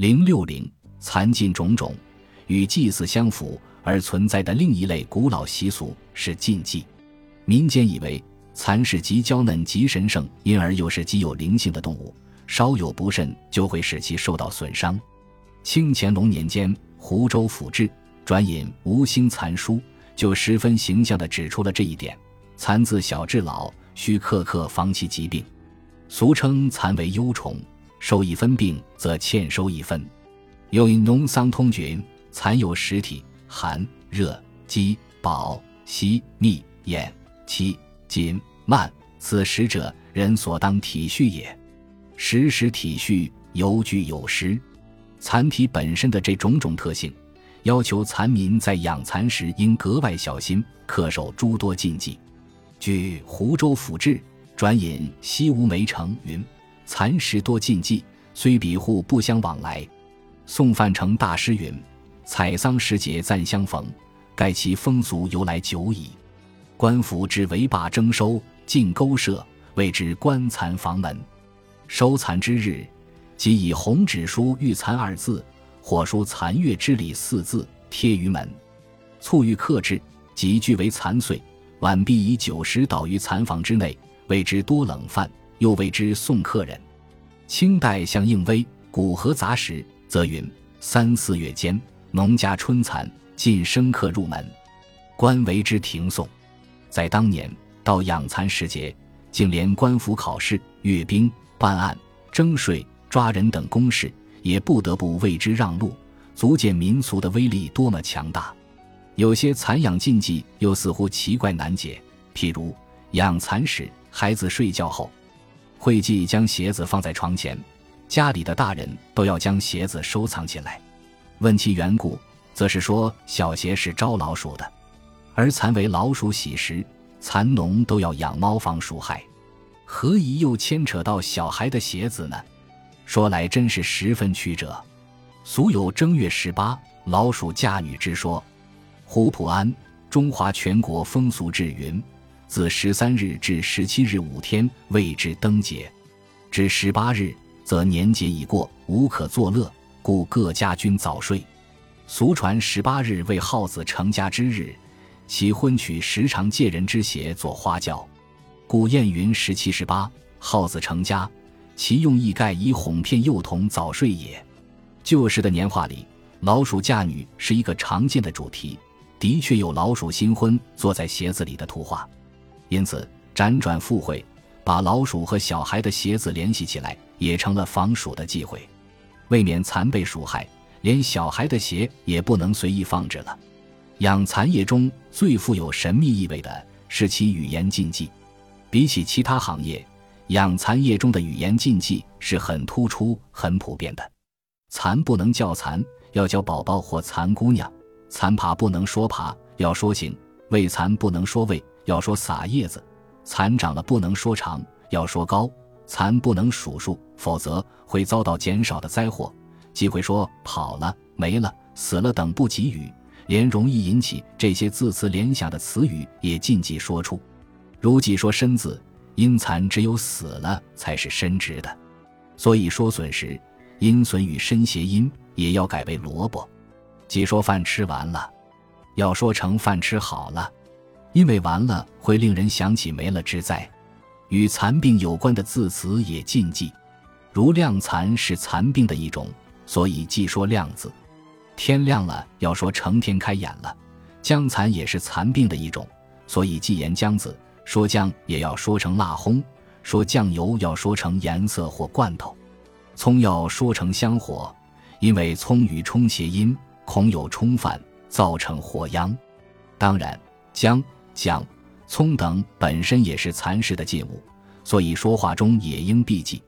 零六零残禁种种，与祭祀相符而存在的另一类古老习俗是禁忌。民间以为蚕是极娇嫩极神圣，因而又是极有灵性的动物，稍有不慎就会使其受到损伤。清乾隆年间，湖州府志转引《吴兴蚕书》，就十分形象地指出了这一点：蚕自小至老，需刻刻防其疾病。俗称蚕为幽虫。受一分病，则欠收一分。又因《农桑通菌》蚕有实体：寒、热、饥、饱、息、密、咽、期、紧、慢。此十者，人所当体恤也。时时体恤，有据有失。蚕体本身的这种种特性，要求蚕民在养蚕时应格外小心，恪守诸多禁忌。据《湖州府志》转引《西吴梅城》云。蚕食多禁忌，虽比户不相往来。宋范成大师云：“采桑时节暂相逢，盖其风俗由来久矣。官府之围坝征收，进勾舍，谓之官蚕房门。收蚕之日，即以红纸书‘玉蚕’二字，或书‘残月之礼’四字，贴于门。卒欲克制，即俱为残碎，晚必以酒食倒于蚕房之内，谓之多冷饭。”又谓之送客人。清代向应威《古河杂史》则云：三四月间，农家春蚕尽生客入门，官为之停送。在当年，到养蚕时节，竟连官府考试、阅兵、办案、征税、抓人等公事，也不得不为之让路，足见民俗的威力多么强大。有些蚕养禁忌又似乎奇怪难解，譬如养蚕时，孩子睡觉后。会忌将鞋子放在床前，家里的大人都要将鞋子收藏起来。问其缘故，则是说小鞋是招老鼠的，而蚕为老鼠喜食，蚕农都要养猫防鼠害，何以又牵扯到小孩的鞋子呢？说来真是十分曲折。俗有正月十八老鼠嫁女之说，胡普安《中华全国风俗志》云。自十三日至十七日五天谓之灯节，至十八日则年节已过，无可作乐，故各家均早睡。俗传十八日为耗子成家之日，其婚娶时常借人之鞋做花轿，故谚云：十七十八耗子成家，其用意盖以哄骗幼童早睡也。旧时的年画里，老鼠嫁女是一个常见的主题，的确有老鼠新婚坐在鞋子里的图画。因此，辗转附会，把老鼠和小孩的鞋子联系起来，也成了防鼠的忌讳。为免蚕被鼠害，连小孩的鞋也不能随意放置了。养蚕业中最富有神秘意味的是其语言禁忌。比起其他行业，养蚕业中的语言禁忌是很突出、很普遍的。蚕不能叫蚕，要叫宝宝或蚕姑娘；蚕爬不能说爬，要说行；喂蚕不能说喂。要说撒叶子，蚕长了不能说长；要说高，蚕不能数数，否则会遭到减少的灾祸。忌讳说跑了、没了、死了等不吉语，连容易引起这些字词联想的词语也禁忌说出。如忌说身子，因蚕只有死了才是伸直的，所以说损时，因损与身谐音，也要改为萝卜。忌说饭吃完了，要说成饭吃好了。因为完了会令人想起没了之灾，与残病有关的字词也禁忌，如晾蚕是残病的一种，所以忌说量字。天亮了要说成天开眼了，姜蚕也是残病的一种，所以忌言姜字。说姜也要说成辣烘，说酱油要说成颜色或罐头，葱要说成香火，因为葱与冲谐音，恐有冲犯，造成祸殃。当然姜。姜、葱等本身也是蚕食的禁物，所以说话中也应避忌。